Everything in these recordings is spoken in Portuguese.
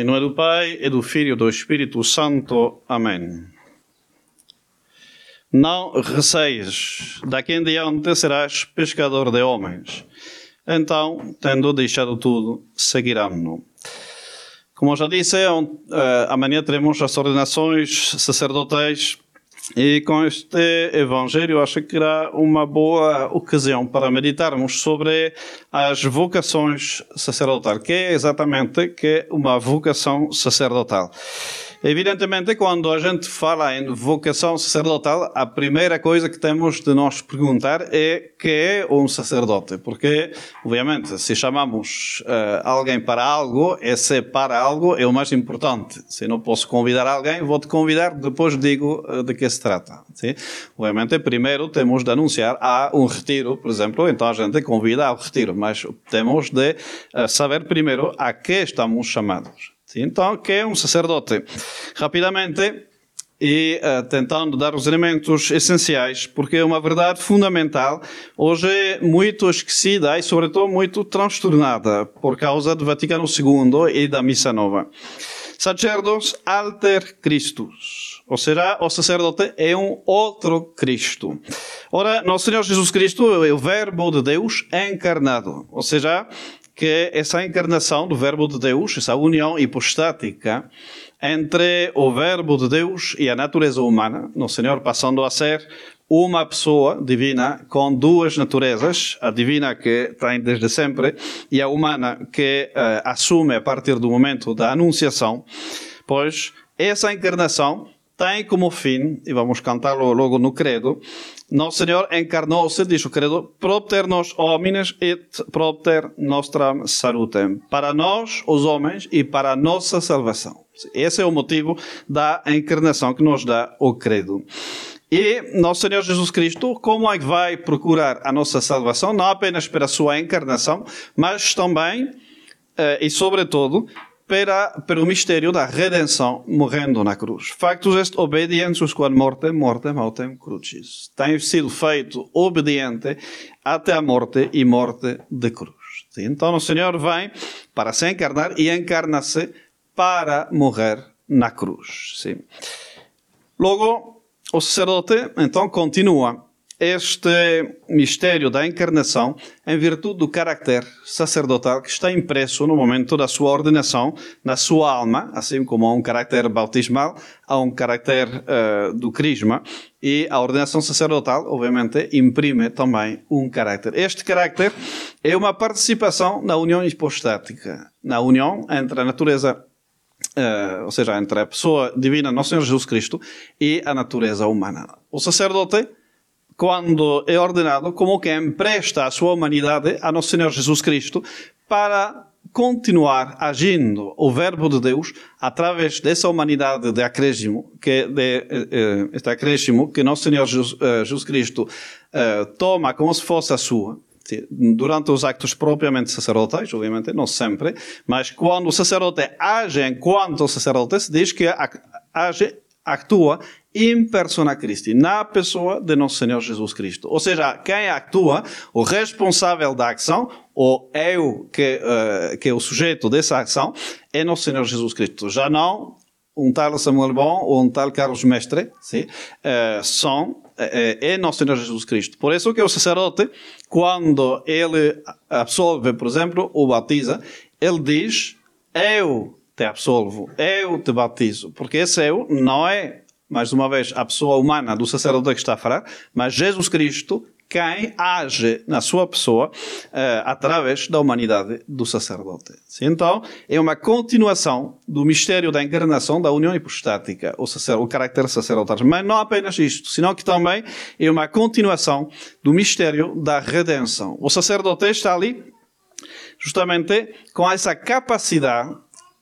Em nome do Pai, e do Filho e do Espírito Santo. Amém. Não receies, daqui em diante serás pescador de homens. Então, tendo deixado tudo, seguirão-no. Como já disse, eh, amanhã teremos as ordenações sacerdotais e com este Evangelho acho que será uma boa ocasião para meditarmos sobre as vocações sacerdotais, que é exatamente que uma vocação sacerdotal. Evidentemente, quando a gente fala em vocação sacerdotal, a primeira coisa que temos de nos perguntar é que é um sacerdote. Porque, obviamente, se chamamos uh, alguém para algo, esse para algo é o mais importante. Se não posso convidar alguém, vou-te convidar, depois digo uh, de que se trata. Sim? Obviamente, primeiro temos de anunciar a um retiro, por exemplo, então a gente convida ao retiro, mas temos de uh, saber primeiro a que estamos chamados. Então, que é um sacerdote? Rapidamente, e uh, tentando dar os elementos essenciais, porque é uma verdade fundamental, hoje é muito esquecida e, sobretudo, muito transtornada por causa do Vaticano II e da Missa Nova. Sacerdos alter Christus, ou seja, o sacerdote é um outro Cristo. Ora, nosso Senhor Jesus Cristo é o Verbo de Deus encarnado, ou seja, que essa encarnação do Verbo de Deus, essa união hipostática entre o Verbo de Deus e a natureza humana, no Senhor passando a ser uma pessoa divina com duas naturezas, a divina que tem desde sempre e a humana que uh, assume a partir do momento da anunciação, pois essa encarnação tem como fim, e vamos cantá-lo logo no credo, nosso Senhor encarnou-se, diz o credo, propter nos homines et propter nostram salutem. Para nós, os homens, e para a nossa salvação. Esse é o motivo da encarnação que nos dá o credo. E nosso Senhor Jesus Cristo, como é que vai procurar a nossa salvação? Não apenas pela sua encarnação, mas também eh, e sobretudo para, o mistério da redenção morrendo na cruz. Factus est obedientus quod morte, morte mortem crucis. Tem sido feito obediente até a morte e morte de cruz. Então o Senhor vem para se encarnar e encarna-se para morrer na cruz. Sim. Logo, o sacerdote então continua este mistério da encarnação em virtude do caráter sacerdotal que está impresso no momento da sua ordenação na sua alma, assim como há um caráter bautismal, há um caráter uh, do crisma e a ordenação sacerdotal, obviamente, imprime também um caráter. Este caráter é uma participação na união hipostática, na união entre a natureza Uh, ou seja, entre a pessoa divina, nosso Senhor Jesus Cristo, e a natureza humana. O sacerdote quando é ordenado como quem empresta a sua humanidade a Nosso Senhor Jesus Cristo para continuar agindo o Verbo de Deus através dessa humanidade de acréscimo, que de, eh, este acréscimo que Nosso Senhor Jesus, eh, Jesus Cristo eh, toma como se fosse a sua, durante os actos propriamente sacerdotais, obviamente, não sempre, mas quando o sacerdote age enquanto sacerdote, se diz que age, atua in persona Christi, na pessoa de nosso Senhor Jesus Cristo. Ou seja, quem atua, o responsável da ação, ou eu que, uh, que é o sujeito dessa ação, é nosso Senhor Jesus Cristo. Já não um tal Samuel Bon ou um tal Carlos Mestre, sim, uh, são eh, é nosso Senhor Jesus Cristo. Por isso que o sacerdote, quando ele absolve, por exemplo, o batiza, ele diz, eu te absolvo, eu te batizo, porque esse eu não é mais uma vez, a pessoa humana do sacerdote que está a falar, mas Jesus Cristo, quem age na sua pessoa uh, através da humanidade do sacerdote. Então, é uma continuação do mistério da encarnação da união hipostática, o, sacer, o caráter sacerdotal. Mas não apenas isto, senão que também é uma continuação do mistério da redenção. O sacerdote está ali justamente com essa capacidade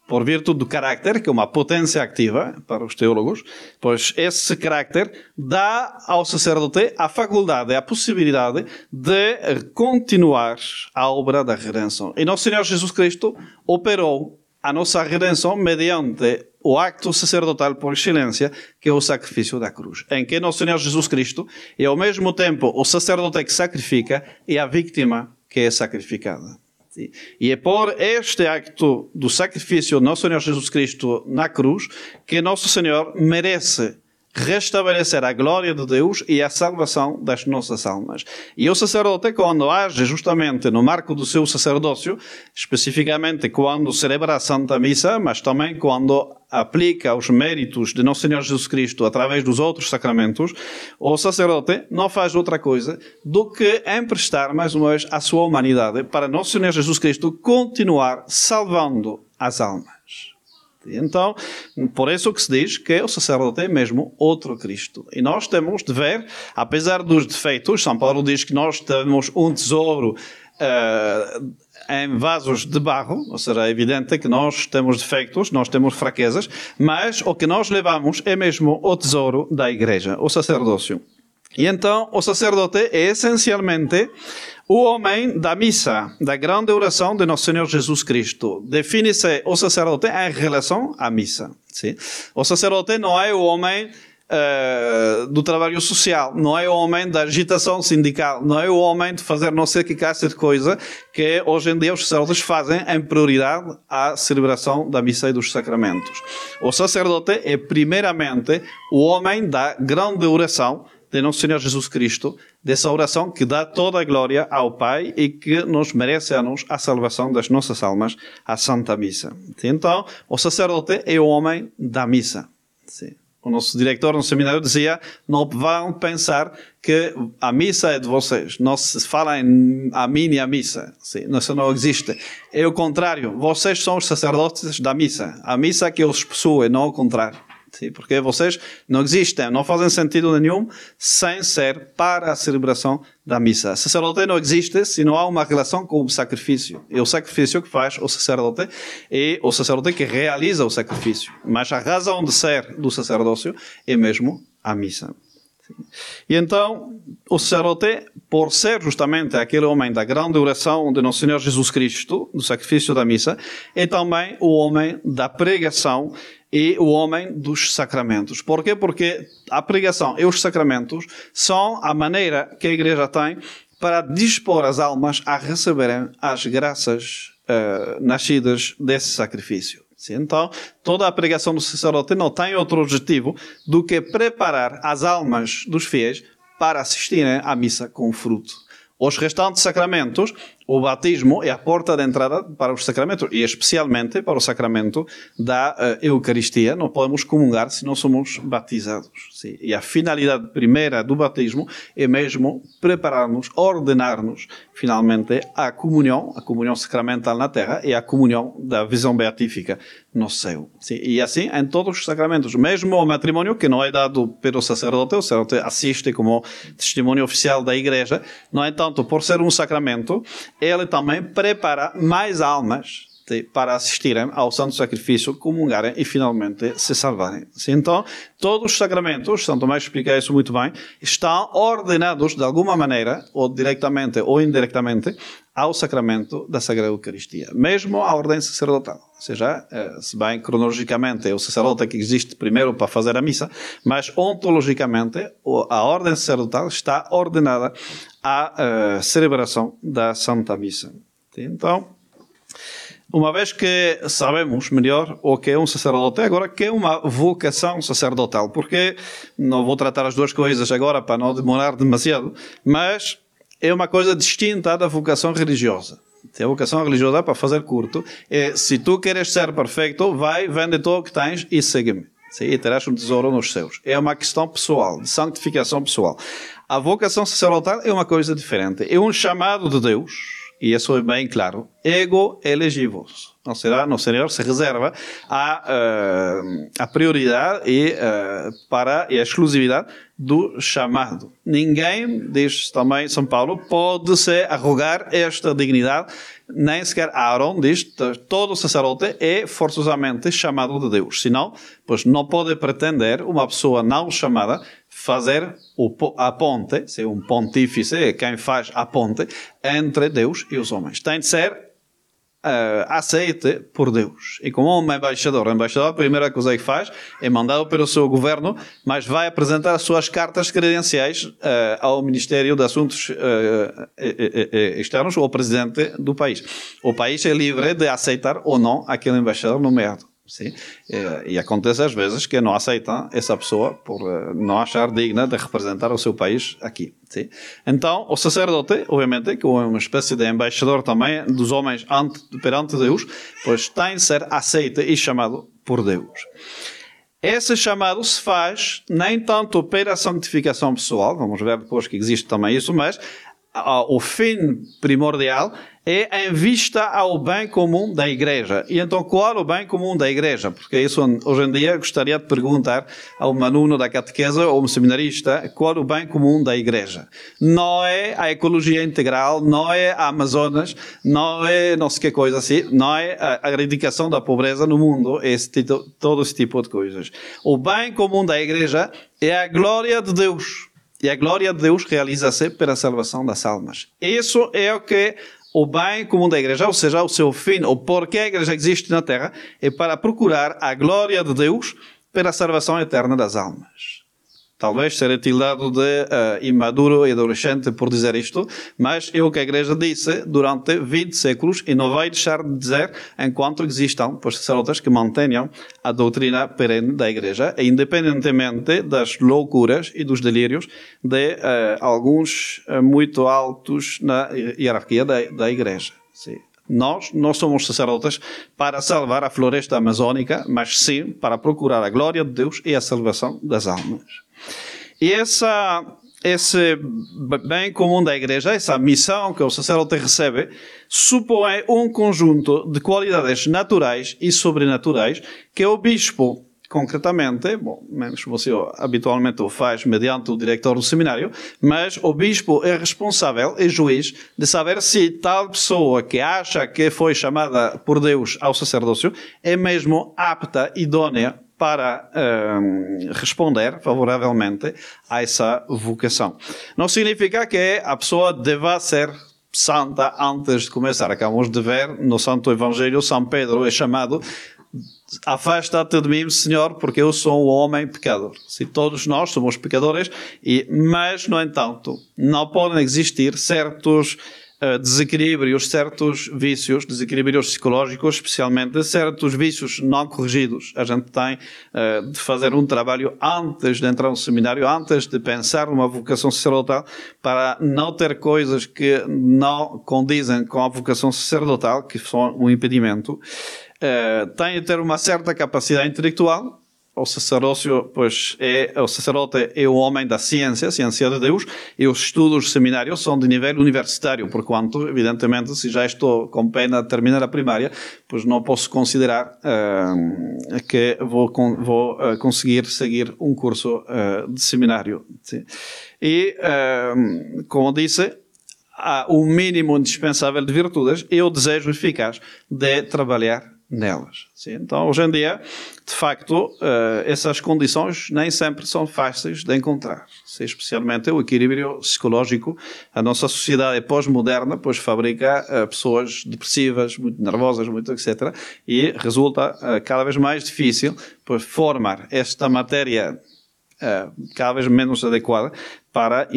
por virtude do carácter, que é uma potência ativa para os teólogos, pois esse carácter dá ao sacerdote a faculdade, a possibilidade de continuar a obra da redenção. E nosso Senhor Jesus Cristo operou a nossa redenção mediante o acto sacerdotal por excelência, que é o sacrifício da cruz, em que nosso Senhor Jesus Cristo é ao mesmo tempo o sacerdote que sacrifica e a vítima que é sacrificada. E é por este acto do sacrifício do nosso Senhor Jesus Cristo na cruz que nosso Senhor merece restabelecer a glória de Deus e a salvação das nossas almas. E o sacerdote, quando age justamente no marco do seu sacerdócio, especificamente quando celebra a Santa Missa, mas também quando aplica os méritos de Nosso Senhor Jesus Cristo através dos outros sacramentos, o sacerdote não faz outra coisa do que emprestar mais uma vez a sua humanidade para Nosso Senhor Jesus Cristo continuar salvando as almas. Então, por isso que se diz que o sacerdote é mesmo outro Cristo. E nós temos de ver, apesar dos defeitos, São Paulo diz que nós temos um tesouro uh, em vasos de barro, ou seja, é evidente que nós temos defeitos, nós temos fraquezas, mas o que nós levamos é mesmo o tesouro da igreja, o sacerdócio. E então, o sacerdote é essencialmente o homem da missa, da grande oração de Nosso Senhor Jesus Cristo. Define-se o sacerdote em relação à missa. Sim? O sacerdote não é o homem uh, do trabalho social, não é o homem da agitação sindical, não é o homem de fazer não sei que classe de coisa que hoje em dia os sacerdotes fazem em prioridade à celebração da missa e dos sacramentos. O sacerdote é primeiramente o homem da grande oração de nosso Senhor Jesus Cristo, dessa oração que dá toda a glória ao Pai e que nos merece a nós a salvação das nossas almas, a Santa Missa. Então, o sacerdote é o homem da missa. O nosso diretor no seminário dizia: não vão pensar que a missa é de vocês. Não se fala em a mim e a missa. Sim, isso não existe. É o contrário. Vocês são os sacerdotes da missa. A missa é que os possui, não o contrário. Sim, porque vocês não existem, não fazem sentido nenhum sem ser para a celebração da missa. Sacerdote não existe se não há uma relação com o sacrifício. É o sacrifício que faz o sacerdote e o sacerdote que realiza o sacrifício. Mas a razão de ser do sacerdócio é mesmo a missa. E então, o sacerdote, por ser justamente aquele homem da grande oração de Nosso Senhor Jesus Cristo, do sacrifício da missa, é também o homem da pregação e o homem dos sacramentos. Por quê? Porque a pregação e os sacramentos são a maneira que a igreja tem para dispor as almas a receberem as graças uh, nascidas desse sacrifício. Então, toda a pregação do sacerdote não tem outro objetivo do que preparar as almas dos fiéis para assistirem à missa com fruto. Os restantes sacramentos o batismo é a porta de entrada para os sacramentos e especialmente para o sacramento da uh, Eucaristia. Não podemos comungar se não somos batizados. Sim. E a finalidade primeira do batismo é mesmo preparar-nos, ordenar-nos finalmente à comunhão, a comunhão sacramental na terra e a comunhão da visão beatífica no céu. Sim. E assim em todos os sacramentos, mesmo o matrimônio que não é dado pelo sacerdote, o sacerdote assiste como testemunho oficial da igreja, no entanto, por ser um sacramento, ele também prepara mais almas para assistirem ao santo sacrifício, comungarem e finalmente se salvarem. Então, todos os sacramentos, Santo Tomás explica isso muito bem, estão ordenados de alguma maneira, ou diretamente ou indiretamente, ao sacramento da Sagrada Eucaristia, mesmo a ordem sacerdotal. Ou seja, eh, se bem cronologicamente é o sacerdote que existe primeiro para fazer a missa, mas ontologicamente a ordem sacerdotal está ordenada à uh, celebração da Santa Missa. Então, uma vez que sabemos melhor o que é um sacerdote, agora que é uma vocação sacerdotal, porque não vou tratar as duas coisas agora para não demorar demasiado, mas é uma coisa distinta da vocação religiosa. A vocação religiosa, para fazer curto, é se tu queres ser perfeito, vai, vende tudo o que tens e segue-me. E terás um tesouro nos céus. É uma questão pessoal, de santificação pessoal. A vocação sacerdotal é uma coisa diferente. É um chamado de Deus, e isso é bem claro. Ego elegivos. Ou seja, no Senhor se reserva a, uh, a prioridade e, uh, para, e a exclusividade do chamado. Ninguém, diz também São Paulo, pode se arrogar esta dignidade, nem sequer Aaron diz, todo sacerdote é forçosamente chamado de Deus. Senão, pois não pode pretender uma pessoa não chamada fazer a ponte, ser um pontífice, quem faz a ponte entre Deus e os homens. Tem de ser uh, aceite por Deus. E como um embaixador, o embaixador a primeira coisa que faz é mandado pelo seu governo, mas vai apresentar as suas cartas credenciais uh, ao Ministério de Assuntos uh, Externos ou ao presidente do país. O país é livre de aceitar ou não aquele embaixador nomeado. Sim? E acontece às vezes que não aceitam essa pessoa por não achar digna de representar o seu país aqui. Sim? Então, o sacerdote, obviamente, que é uma espécie de embaixador também dos homens ante, perante Deus, pois tem de ser aceito e chamado por Deus. Esse chamado se faz nem tanto pela santificação pessoal, vamos ver depois que existe também isso, mas o fim primordial é em vista ao bem comum da igreja. E então, qual é o bem comum da igreja? Porque isso, hoje em dia, gostaria de perguntar a um aluno da catequese ou um seminarista qual é o bem comum da igreja. Não é a ecologia integral, não é a Amazonas, não é não sei que coisa assim, não é a erradicação da pobreza no mundo, esse tipo, todo esse tipo de coisas. O bem comum da igreja é a glória de Deus. E a glória de Deus realiza-se pela salvação das almas. Isso é o que o bem comum da igreja, ou seja, o seu fim, o porquê a igreja existe na terra, é para procurar a glória de Deus pela salvação eterna das almas. Talvez ser tildado de uh, imaduro e adolescente por dizer isto, mas é o que a Igreja disse durante 20 séculos e não vai deixar de dizer enquanto existam sacerdotes que mantenham a doutrina perene da Igreja, independentemente das loucuras e dos delírios de uh, alguns uh, muito altos na hierarquia da, da Igreja. Sim. Nós não somos sacerdotes para salvar a floresta amazônica, mas sim para procurar a glória de Deus e a salvação das almas. E essa, esse bem comum da igreja, essa missão que o sacerdote recebe, supõe um conjunto de qualidades naturais e sobrenaturais que o bispo concretamente, bom, menos você habitualmente o faz mediante o diretor do seminário, mas o bispo é responsável, é juiz, de saber se tal pessoa que acha que foi chamada por Deus ao sacerdócio é mesmo apta, idônea para um, responder favoravelmente a essa vocação. Não significa que a pessoa deva ser santa antes de começar. Acabamos de ver no Santo Evangelho, São Pedro é chamado Afasta-te de mim, Senhor, porque eu sou um homem pecador. Se todos nós somos pecadores, e, mas, no entanto, não podem existir certos desequilíbrios, certos vícios, desequilíbrios psicológicos, especialmente certos vícios não corrigidos. A gente tem uh, de fazer um trabalho antes de entrar no seminário, antes de pensar numa vocação sacerdotal, para não ter coisas que não condizem com a vocação sacerdotal, que são um impedimento. Uh, tem de ter uma certa capacidade intelectual, o sacerdócio, pois, é, o sacerdote é o homem da ciência, ciência de Deus, e os estudos seminários são de nível universitário, porquanto, evidentemente, se já estou com pena de terminar a primária, pois não posso considerar uh, que vou, vou uh, conseguir seguir um curso uh, de seminário. Sim. E, como disse, há o mínimo indispensável de virtudes e o desejo eficaz de trabalhar nelas. Sim? Então, hoje em dia, de facto, uh, essas condições nem sempre são fáceis de encontrar. Sim? Especialmente o equilíbrio psicológico. A nossa sociedade pós-moderna, pois, fabrica uh, pessoas depressivas, muito nervosas, muito etc. E resulta uh, cada vez mais difícil pois, formar esta matéria cada vez menos adequada para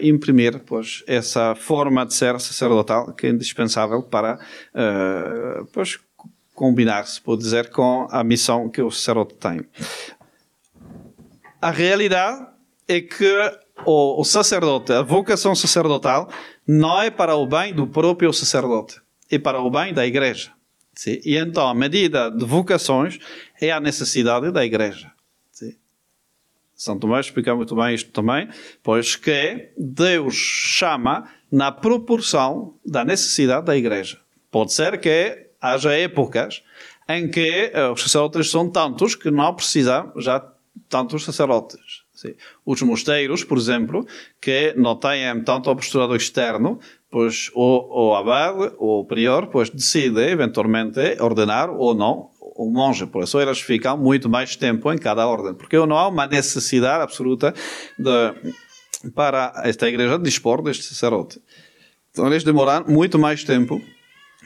imprimir pois, essa forma de ser sacerdotal que é indispensável para pois, combinar-se, pode dizer, com a missão que o sacerdote tem. A realidade é que o, o sacerdote, a vocação sacerdotal, não é para o bem do próprio sacerdote, é para o bem da igreja. Sim? E então a medida de vocações é a necessidade da igreja. Sim? São Tomás explica muito bem isto também, pois que Deus chama na proporção da necessidade da igreja. Pode ser que haja épocas em que uh, os sacerdotes são tantos que não precisam já tantos sacerdotes. Sim. Os mosteiros, por exemplo, que não têm tanto apostolado externo, pois o, o abade, o prior, pois decide eventualmente ordenar ou não o monge. Por isso eles ficam muito mais tempo em cada ordem, porque não há uma necessidade absoluta de, para esta igreja dispor deste sacerdote. Então eles demoram muito mais tempo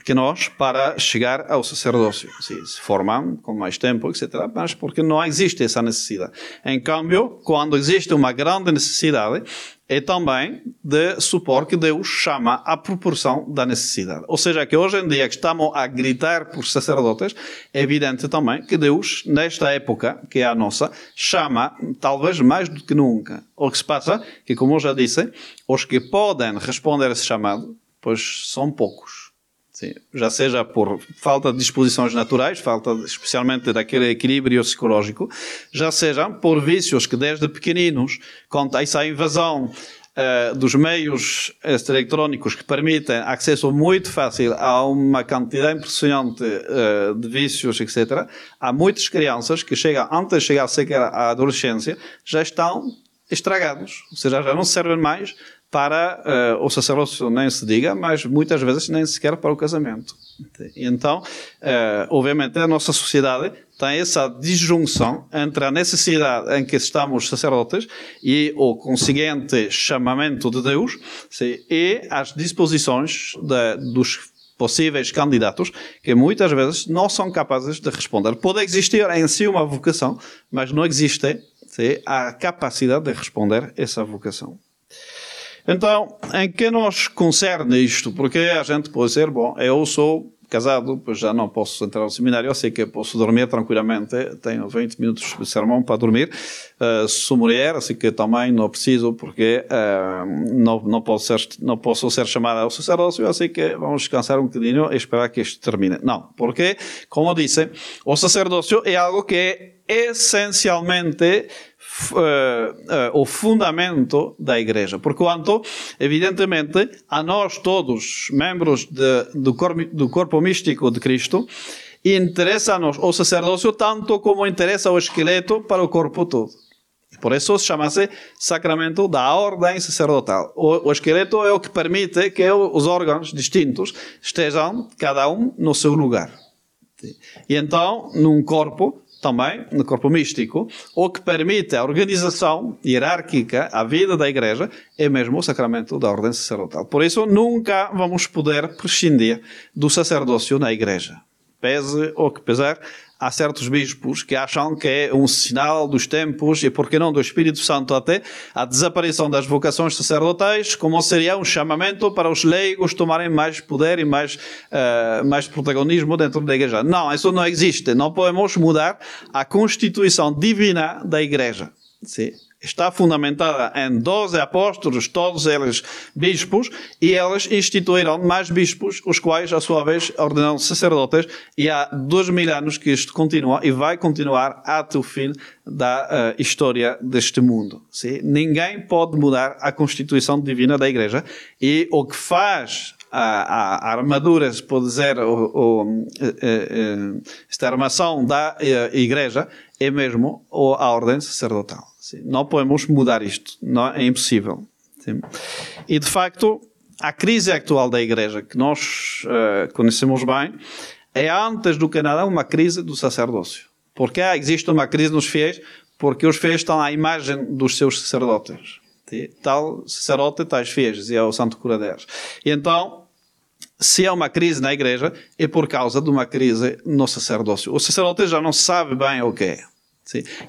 que nós para chegar ao sacerdócio. Se formam com mais tempo, etc. Mas porque não existe essa necessidade. Em câmbio, quando existe uma grande necessidade, é também de supor que Deus chama à proporção da necessidade. Ou seja, que hoje em dia que estamos a gritar por sacerdotes, é evidente também que Deus, nesta época, que é a nossa, chama talvez mais do que nunca. O que se passa que, como eu já disse, os que podem responder a esse chamado, pois são poucos. Sim, já seja por falta de disposições naturais, falta especialmente daquele equilíbrio psicológico, já seja por vícios que desde pequeninos, com essa invasão uh, dos meios eletrónicos que permitem acesso muito fácil a uma quantidade impressionante uh, de vícios, etc., há muitas crianças que chegam, antes de chegar sequer à adolescência, já estão estragados, ou seja, já não servem mais para uh, o sacerdócio nem se diga, mas muitas vezes nem sequer para o casamento. Então, uh, obviamente, a nossa sociedade tem essa disjunção entre a necessidade em que estamos sacerdotes e o conseguinte chamamento de Deus sim, e as disposições de, dos possíveis candidatos que muitas vezes não são capazes de responder. Pode existir em si uma vocação, mas não existe sim, a capacidade de responder essa vocação. Então, em que nos concerne isto? Porque a gente pode dizer, bom, eu sou casado, pois já não posso entrar no seminário, eu sei que posso dormir tranquilamente, tenho 20 minutos de sermão para dormir. Uh, sou mulher, assim que também não preciso, porque uh, não, não, posso ser, não posso ser chamada ao sacerdócio, assim que vamos descansar um bocadinho e esperar que isto termine. Não, porque, como disse, o sacerdócio é algo que é essencialmente uh, uh, o fundamento da Igreja. Porquanto, evidentemente, a nós todos, membros de, do, corpo, do corpo místico de Cristo, interessa-nos o sacerdócio tanto como interessa o esqueleto para o corpo todo. Por isso se chama-se sacramento da ordem sacerdotal. O, o, esqueleto é o que permite que os órgãos distintos estejam, cada um, no seu lugar. E então, num corpo, também no corpo místico, o que permite a organização hierárquica, a vida da igreja, é mesmo o sacramento da ordem sacerdotal. Por isso, nunca vamos poder prescindir do sacerdócio na igreja. Pese o que pesar, há certos bispos que acham que é um sinal dos tempos e, por que não, do Espírito Santo até, a desaparição das vocações sacerdotais, como seria um chamamento para os leigos tomarem mais poder e mais, uh, mais protagonismo dentro da igreja. Não, isso não existe. Não podemos mudar a constituição divina da igreja. Sim está fundamentada em 12 apóstolos, todos eles bispos, e eles instituíram mais bispos, os quais, a sua vez, ordenaram sacerdotes, e há dois mil anos que isto continua e vai continuar até o fim da uh, história deste mundo. Sim? Ninguém pode mudar a constituição divina da Igreja, e o que faz a, a, armadura, se pode dizer, o, o, eh, eh, esta armação da Igreja, é mesmo a ordem sacerdotal. Sim, não podemos mudar isto, não, é impossível. Sim. E de facto, a crise atual da Igreja, que nós uh, conhecemos bem, é antes do nada uma crise do sacerdócio. Porque existe uma crise nos fiéis, porque os fiéis estão à imagem dos seus sacerdotes. Tal sacerdote, tais fiéis, dizia o Santo Curadeiros. E então, se há uma crise na igreja, é por causa de uma crise no sacerdócio. O sacerdote já não sabe bem o que é.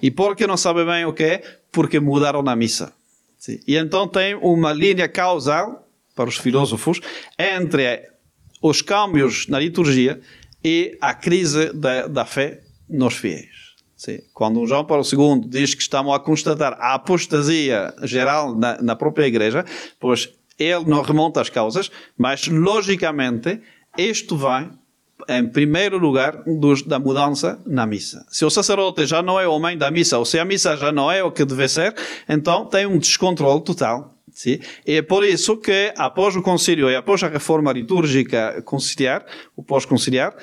E porque não sabe bem o que é? Porque mudaram na missa. E então tem uma linha causal, para os filósofos, entre os câmbios na liturgia e a crise da, da fé nos fiéis. Quando João Paulo II diz que estamos a constatar a apostasia geral na, na própria igreja, pois ele não remonta as causas, mas logicamente isto vai em primeiro lugar, dos, da mudança na missa. Se o sacerdote já não é o homem da missa, ou se a missa já não é o que deve ser, então tem um descontrole total. Sim? E é por isso que, após o concílio e após a reforma litúrgica conciliar, o pós-conciliar,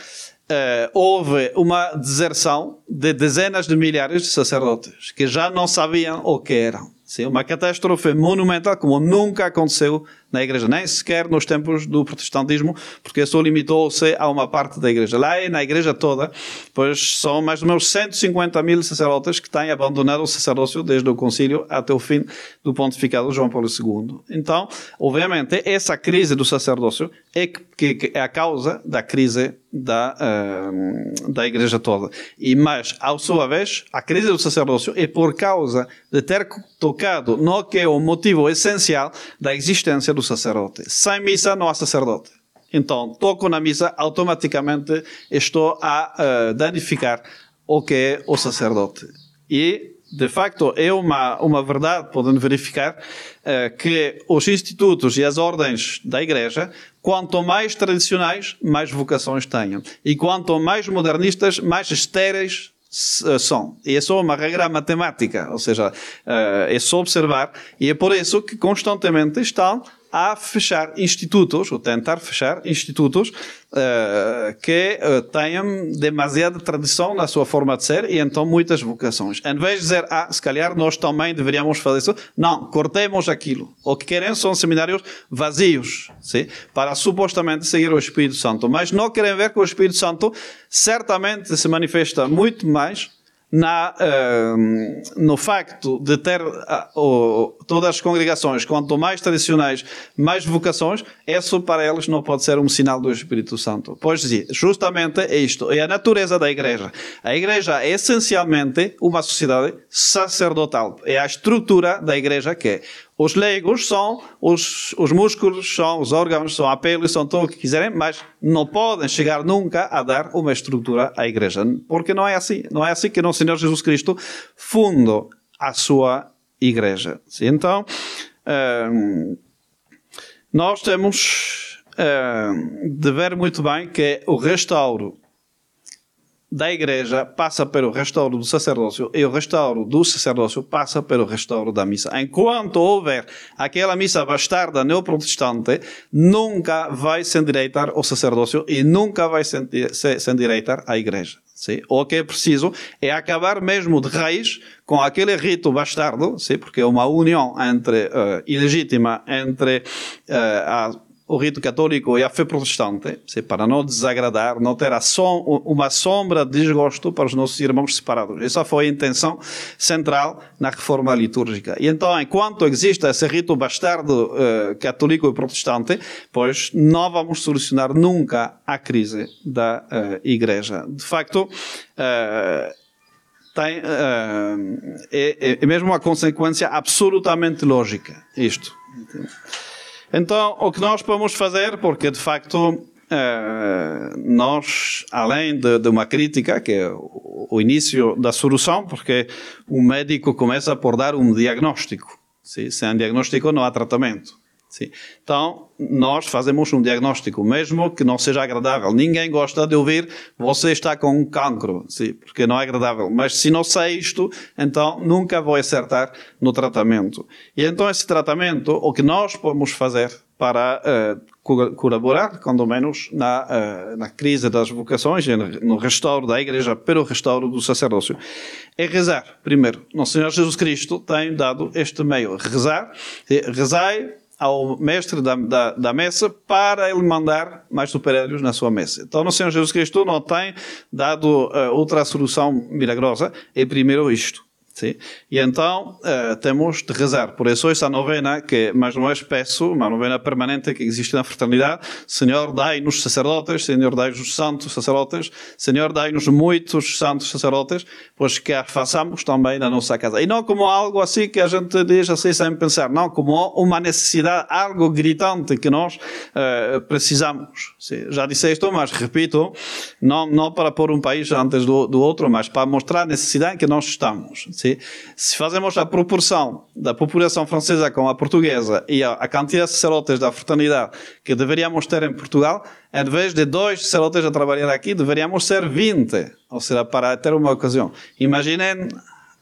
Uh, houve uma deserção de dezenas de milhares de sacerdotes que já não sabiam o que eram. Sim, uma catástrofe monumental como nunca aconteceu na igreja, nem sequer nos tempos do protestantismo, porque isso limitou-se a uma parte da igreja. Lá na igreja toda, pois são mais ou menos 150 mil sacerdotes que têm abandonado o sacerdócio desde o concílio até o fim do pontificado de João Paulo II. Então, obviamente, essa crise do sacerdócio é, que, que é a causa da crise da, uh, da igreja toda. E mais, ao sua vez, a crise do sacerdócio é por causa de ter tocado no que é o motivo essencial da existência do sacerdote. Sem missa não há sacerdote. Então, toco na missa, automaticamente estou a uh, danificar o que é o sacerdote. E de facto, é uma, uma verdade, podem verificar, uh, que os institutos e as ordens da Igreja, quanto mais tradicionais, mais vocações têm. E quanto mais modernistas, mais estéreis eh, são. E é só uma regra matemática, ou seja, é só observar, e é por isso que constantemente estão a fechar institutos, ou tentar fechar institutos uh, que uh, tenham demasiada tradição na sua forma de ser e então muitas vocações. Em vez de dizer, ah, se calhar nós também deveríamos fazer isso, não, cortemos aquilo. O que querem são seminários vazios, sim? para supostamente seguir o Espírito Santo. Mas não querem ver que o Espírito Santo certamente se manifesta muito mais na, uh, no facto de ter uh, todas as congregações, quanto mais tradicionais, mais vocações, isso para eles não pode ser um sinal do Espírito Santo. Pois sim, justamente é isto, é a natureza da igreja. A igreja é essencialmente uma sociedade sacerdotal, é a estrutura da igreja que é os leigos são os, os músculos, são os órgãos, são a pele, são tudo o que quiserem, mas não podem chegar nunca a dar uma estrutura à igreja. Porque não é assim. Não é assim que o Senhor Jesus Cristo fundou a sua igreja. Então, hum, nós temos hum, de ver muito bem que o restauro da igreja passa pelo restauro do sacerdócio e o restauro do sacerdócio passa pelo restauro da missa. Enquanto houver aquela missa bastarda neoprotestante, nunca vai se endireitar o sacerdócio e nunca vai se, endireitar a igreja. Sim? O que é preciso é acabar mesmo de raiz com aquele rito bastardo, sim? porque é uma união entre uh, ilegítima entre uh, a o rito católico e a fé protestante, para não desagradar, não ter som, uma sombra de desgosto para os nossos irmãos separados. Essa foi a intenção central na reforma litúrgica. E então, enquanto existe esse rito bastardo uh, católico e protestante, pois não vamos solucionar nunca a crise da uh, Igreja. De facto, uh, tem, é, é mesmo uma consequência absolutamente lógica, isto. Então, o que nós podemos fazer, porque de facto Uh, nós, além de, de, uma crítica, que é o, início da solução, porque o médico começa por dar um diagnóstico. Sim? Sem diagnóstico não há tratamento. Sim. Então, nós fazemos um diagnóstico, mesmo que não seja agradável. Ninguém gosta de ouvir você está com um cancro, sim, porque não é agradável. Mas se não sei isto, então nunca vou acertar no tratamento. E então esse tratamento, o que nós podemos fazer para uh, colaborar, quando menos, na, uh, na crise das vocações, no restauro da igreja, pelo restauro do sacerdócio, é rezar. Primeiro, nosso Senhor Jesus Cristo tem dado este meio. Rezar, rezai ao mestre da, da, da, messa para ele mandar mais superiores na sua messa. Então, o Senhor Jesus Cristo não tem dado uh, outra solução milagrosa, é primeiro isto. Sim? E então uh, temos de rezar. Por isso, esta novena, que mais uma vez peço, uma novena permanente que existe na fraternidade, Senhor, dai-nos sacerdotes, Senhor, dai-nos santos sacerdotes, Senhor, dai-nos muitos santos sacerdotes, pois que a façamos também na nossa casa. E não como algo assim que a gente diz assim sem pensar, não, como uma necessidade, algo gritante que nós uh, precisamos. Sim? Já disse isto, mas repito, não, não para pôr um país antes do, do outro, mas para mostrar a necessidade que nós estamos. Sim? Se fazemos a proporção da população francesa com a portuguesa e a, quantidade de sacerdotes da fraternidade que deveríamos ter em Portugal, em vez de dois sacerdotes a trabalhar aqui, deveríamos ser 20. Ou seja, para ter uma ocasião. Imaginem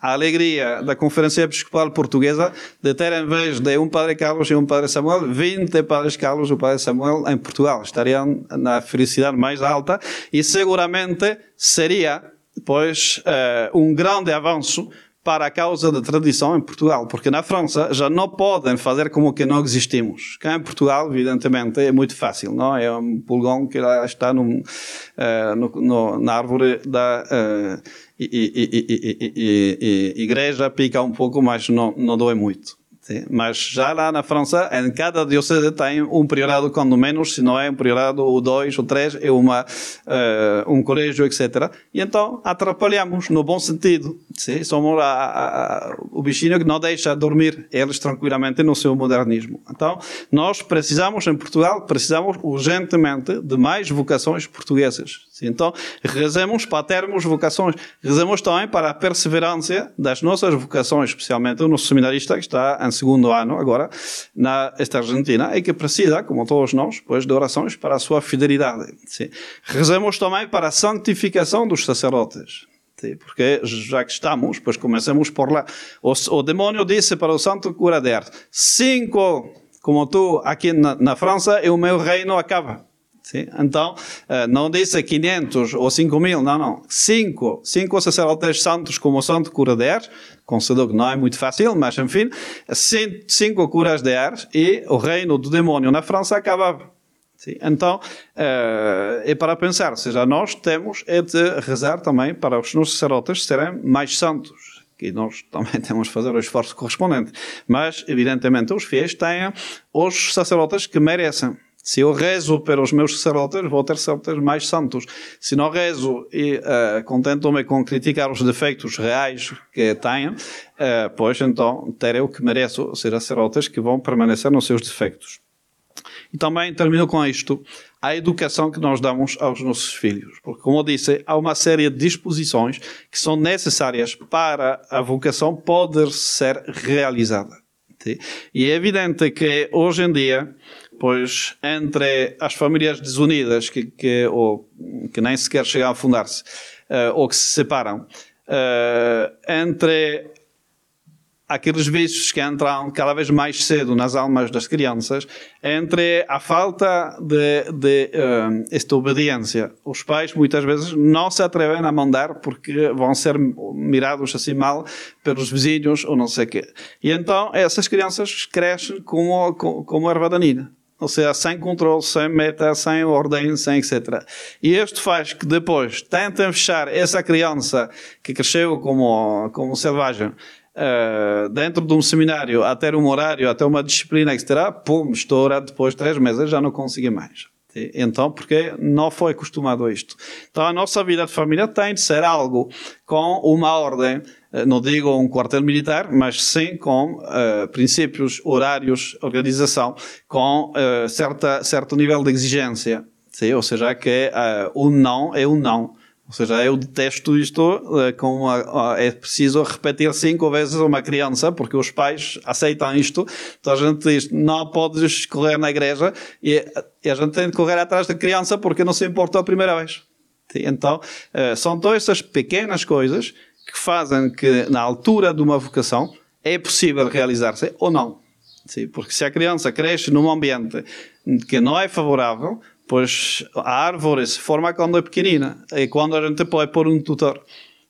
a alegria da Conferência Episcopal Portuguesa de ter, em vez de um Padre Carlos e um Padre Samuel, 20 Padres Carlos e o Padre Samuel em Portugal. Estariam na felicidade mais alta e seguramente seria, pois, uh, um grande avanço para a causa da tradição em Portugal, porque na França já não podem fazer como que não existimos. Cá em Portugal, evidentemente, é muito fácil, não? É um pulgão que lá está num, uh, no, no, na árvore da uh, e, e, e, igreja, pica um pouco, mas não, não dói muito. Sim. Mas já lá na França, em cada diocese tem um priorado, quando menos, se não é um priorado, ou dois, ou três, é uma, uh, um colégio, etc. E então atrapalhamos, no bom sentido. Sim? Somos a, a, o bichinho que não deixa dormir eles tranquilamente no seu modernismo. Então, nós precisamos, em Portugal, precisamos urgentemente de mais vocações portuguesas. Então, rezemos para termos vocações. Rezemos também para a perseverança das nossas vocações, especialmente o nosso seminarista que está em segundo ano agora na esta Argentina e que precisa, como todos nós, pois, de orações para a sua fidelidade. Sim. Rezemos também para a santificação dos sacerdotes. Sim, porque já que estamos, pois comecemos por lá. O, o demônio disse para o santo curadeiro: cinco como tu aqui na, na França e o meu reino acaba. Sim? Então, eh, não disse 500 ou 5 mil, não, não. 5. 5 sacerdotes santos como o Santo Cura de Ars, considero que não é muito fácil, mas enfim, 5 curas de Ars e o reino do demônio na França acabava. Sim? Então, é para pensar, ou seja, nós temos é de rezar também para os nossos sacerdotes serem mais santos que nós também temos de fazer o esforço correspondente. Mas, evidentemente, os fiéis têm os sacerdotes que merecem. Se eu rezo pelos meus sacerdotes, vou ter sacerdotes mais santos. Se não rezo e uh, contento-me com criticar os defeitos reais que tenho, uh, pois então terei o que mereço ser sacerdotes que vão permanecer nos seus defeitos. E também termino com isto, a educação que nós damos aos nossos filhos. Porque, como eu disse, há uma série de disposições que são necessárias para a vocação poder ser realizada. E é evidente que hoje em dia pois entre as famílias desunidas que, que, ou, que nem sequer chegam a fundar-se uh, ou que se separam, uh, entre aqueles vícios que entram cada vez mais cedo nas almas das crianças, entre a falta de, de uh, esta obediência. Os pais muitas vezes não se atrevem a mandar porque vão ser mirados assim mal pelos vizinhos ou não sei o quê. E então essas crianças crescem como, como, como erva daninha ou seja, sem controle, sem meta, sem ordem, sem etc. E isto faz que depois tentem fechar essa criança que cresceu como, como selvagem uh, dentro de um seminário, a ter um horário, a ter uma disciplina, etc. Pum, estoura, depois de três meses já não consegue mais. Então, porque não foi acostumado a isto. Então, a nossa vida de família tem de ser algo com uma ordem, eh, não digo um quartel militar, mas sim com uh, princípios, horários, organização, com uh, certa, certo nível de exigência. Sim? Ou seja, que uh, o não é o não. Ou seja, eu detesto isto, com a, é preciso repetir cinco vezes uma criança, porque os pais aceitam isto. Então a gente diz, não podes correr na igreja, e, a gente tem de correr atrás da criança porque não se importou a primeira vez. Então, são todas essas pequenas coisas que fazem que, na altura de uma vocação, é possível realizar-se ou não. Porque se a criança cresce num ambiente que não é favorável, pois a árvore se forma quando é pequenina e quando a gente pode pôr um tutor.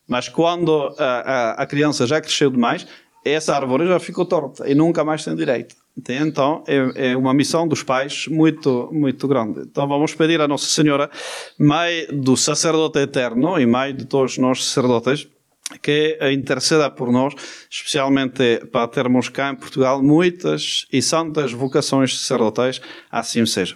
Mas quando a, a, a criança já cresceu demais, essa árvore já ficou torta e nunca mais tem direito. Então é, é, uma missão dos pais muito muito grande. Então vamos pedir a Nossa Senhora, mãe do sacerdote eterno e mãe de todos nós sacerdotes, que interceda por nós, especialmente para termos cá em Portugal muitas e santas vocações sacerdotais, assim seja.